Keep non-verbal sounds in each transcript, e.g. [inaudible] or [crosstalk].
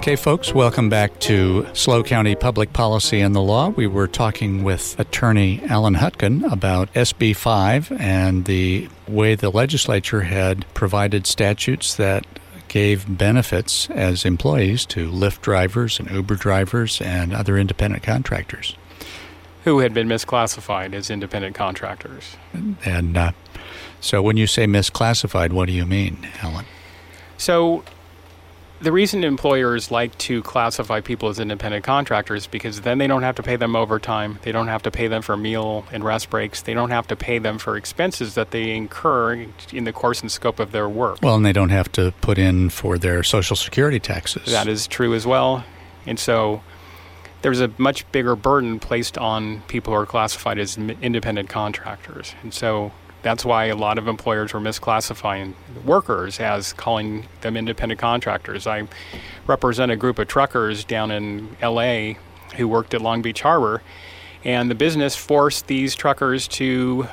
Okay, folks, welcome back to SLO County Public Policy and the Law. We were talking with attorney Allen Hutkin about SB 5 and the way the legislature had provided statutes that gave benefits as employees to Lyft drivers and Uber drivers and other independent contractors. Who had been misclassified as independent contractors. And uh, so when you say misclassified, what do you mean, Allen? So the reason employers like to classify people as independent contractors is because then they don't have to pay them overtime, they don't have to pay them for meal and rest breaks, they don't have to pay them for expenses that they incur in the course and scope of their work. Well, and they don't have to put in for their social security taxes. That is true as well. And so there's a much bigger burden placed on people who are classified as independent contractors. And so that's why a lot of employers were misclassifying workers as calling them independent contractors. I represent a group of truckers down in LA who worked at Long Beach Harbor, and the business forced these truckers to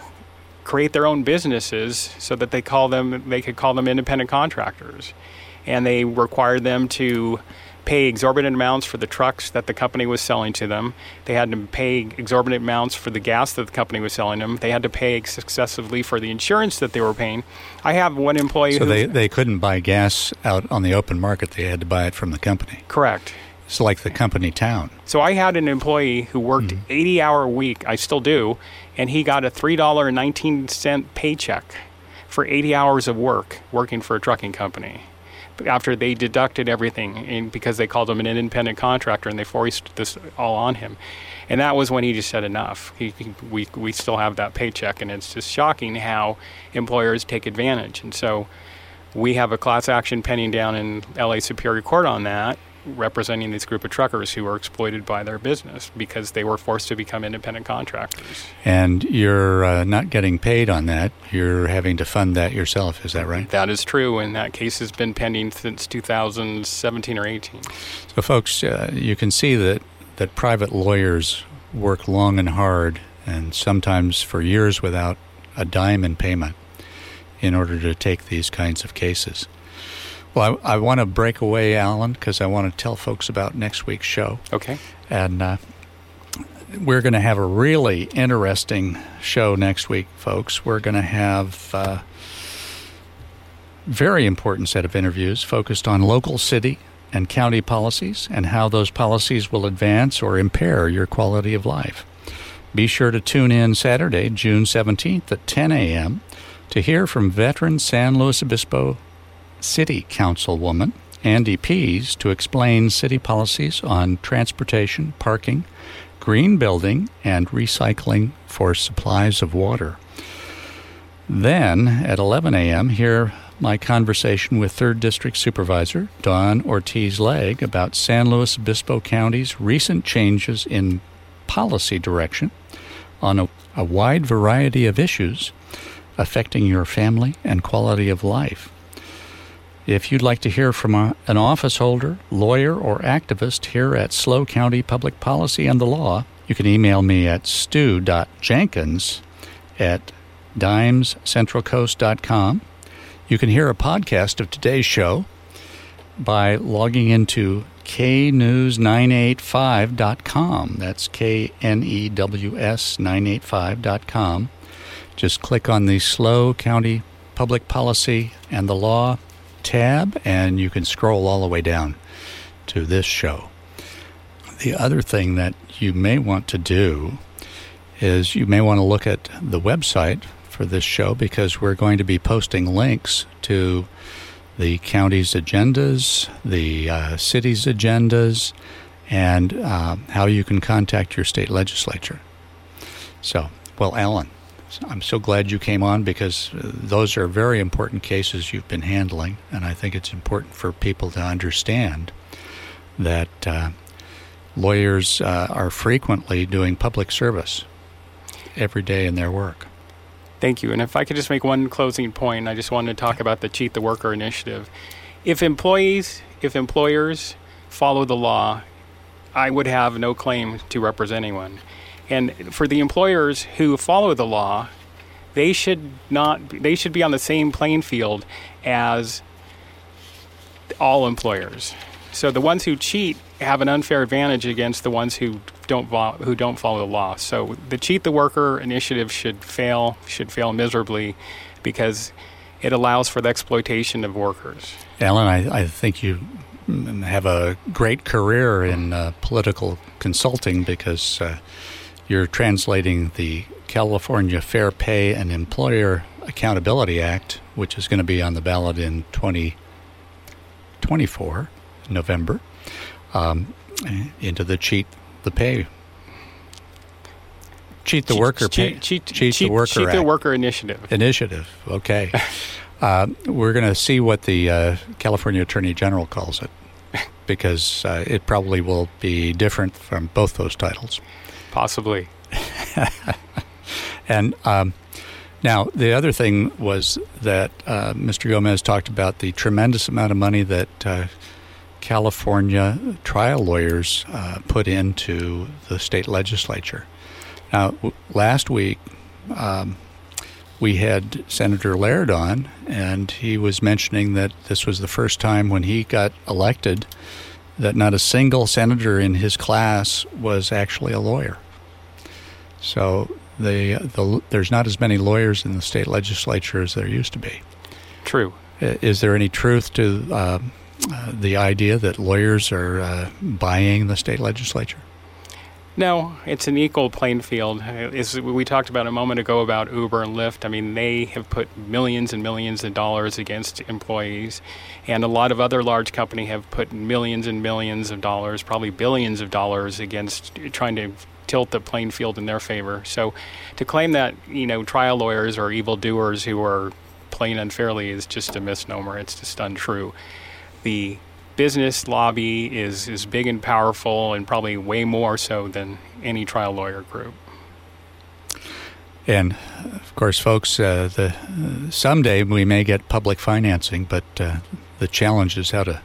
create their own businesses so that they call them they could call them independent contractors. And they required them to pay exorbitant amounts for the trucks that the company was selling to them. They had to pay exorbitant amounts for the gas that the company was selling them. They had to pay excessively for the insurance that they were paying. I have one employee. So they, they couldn't buy gas out on the open market. They had to buy it from the company. Correct. It's like the company town. So I had an employee who worked mm-hmm. 80 hour a week. I still do, and he got a three dollar and nineteen cent paycheck for 80 hours of work working for a trucking company after they deducted everything in, because they called him an independent contractor and they forced this all on him. And that was when he just said enough. He, he, we, we still have that paycheck, and it's just shocking how employers take advantage. And so we have a class action pending down in LA Superior Court on that representing this group of truckers who were exploited by their business because they were forced to become independent contractors. And you're uh, not getting paid on that. You're having to fund that yourself. Is that right? That is true. And that case has been pending since 2017 or 18. So, folks, uh, you can see that, that private lawyers work long and hard and sometimes for years without a dime in payment in order to take these kinds of cases. Well, I, I want to break away, Allen, because I want to tell folks about next week's show. Okay. And uh, we're going to have a really interesting show next week, folks. We're going to have a uh, very important set of interviews focused on local city and county policies and how those policies will advance or impair your quality of life. Be sure to tune in Saturday, June 17th at 10 a.m. to hear from veteran San Luis Obispo City Councilwoman Andy Pease to explain city policies on transportation, parking, green building, and recycling for supplies of water. Then at 11 a.m., hear my conversation with 3rd District Supervisor Dawn Ortiz Legg about San Luis Obispo County's recent changes in policy direction on a, a wide variety of issues affecting your family and quality of life. If you'd like to hear from a, an office holder, lawyer, or activist here at SLO County Public Policy and the Law, you can email me at stu.jenkins at dimescentralcoast.com. You can hear a podcast of today's show by logging into knews985.com. That's K N E W S 985.com. Just click on the SLO County Public Policy and the Law tab and you can scroll all the way down to this show. The other thing that you may want to do is you may want to look at the website for this show because we're going to be posting links to the county's agendas, the uh, city's agendas, and uh, how you can contact your state legislature. So, well, Allen, I'm so glad you came on because uh, those are very important cases you've been handling, and I think it's important for people to understand that uh, lawyers uh, are frequently doing public service every day in their work. Thank you. And if I could just make one closing point, I just wanted to talk about the Cheat the Worker initiative. If employees, if employers follow the law, I would have no claim to represent anyone. And for the employers who follow the law, they should not they should be on the same playing field as all employers. So the ones who cheat have an unfair advantage against the ones who don't who don't follow the law. So the cheat the worker initiative should fail should fail miserably because it allows for the exploitation of workers. Allen, I, I think you have a great career in uh, political consulting because uh, you're translating the California Fair Pay and Employer Accountability Act, which is going to be on the ballot in 2024, November, um, into the cheat the pay. Cheat the cheat, worker cheat, pay. Cheat, cheat, cheat the worker cheat the worker initiative. Initiative. Okay. uh, [laughs] we're going to see what the uh, California Attorney General calls it because uh, it probably will be different from both those titles. Possibly. [laughs] And um, now, the other thing was that uh, Mr. Gomez talked about the tremendous amount of money that uh, California trial lawyers uh, put into the state legislature. Now, w- last week, um, we had Senator Laird on, and he was mentioning that this was the first time when he got elected that not a single senator in his class was actually a lawyer. So the, the there's not as many lawyers in the state legislature as there used to be. True. Is there any truth to uh, uh, the idea that lawyers are uh, buying the state legislature? No, it's an equal playing field. As we talked about a moment ago about Uber and Lyft, I mean, they have put millions and millions of dollars against employees, and a lot of other large companies have put millions and millions of dollars, probably billions of dollars, against trying to tilt the playing field in their favor. So, to claim that you know trial lawyers are evildoers who are playing unfairly is just a misnomer. It's just untrue. The business lobby is, is big and powerful and probably way more so than any trial lawyer group. And of course, folks, uh, the uh, someday we may get public financing, but uh, the challenge is how to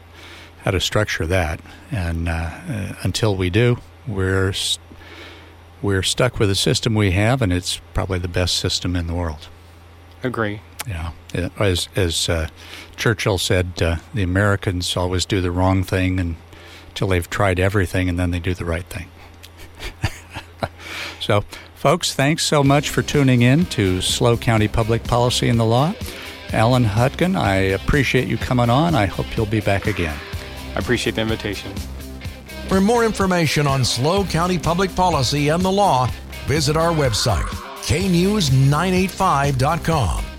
how to structure that. And uh, uh, until we do, we're s- we're stuck with the system we have, and it's probably the best system in the world. Agree. Yeah, as as uh, Churchill said, uh, the Americans always do the wrong thing and until they've tried everything, and then they do the right thing. [laughs] so, folks, thanks so much for tuning in to SLO County Public Policy and the Law. Allen Hutkin, I appreciate you coming on. I hope you'll be back again. I appreciate the invitation. For more information on SLO County public policy and the law, visit our website, knews985.com.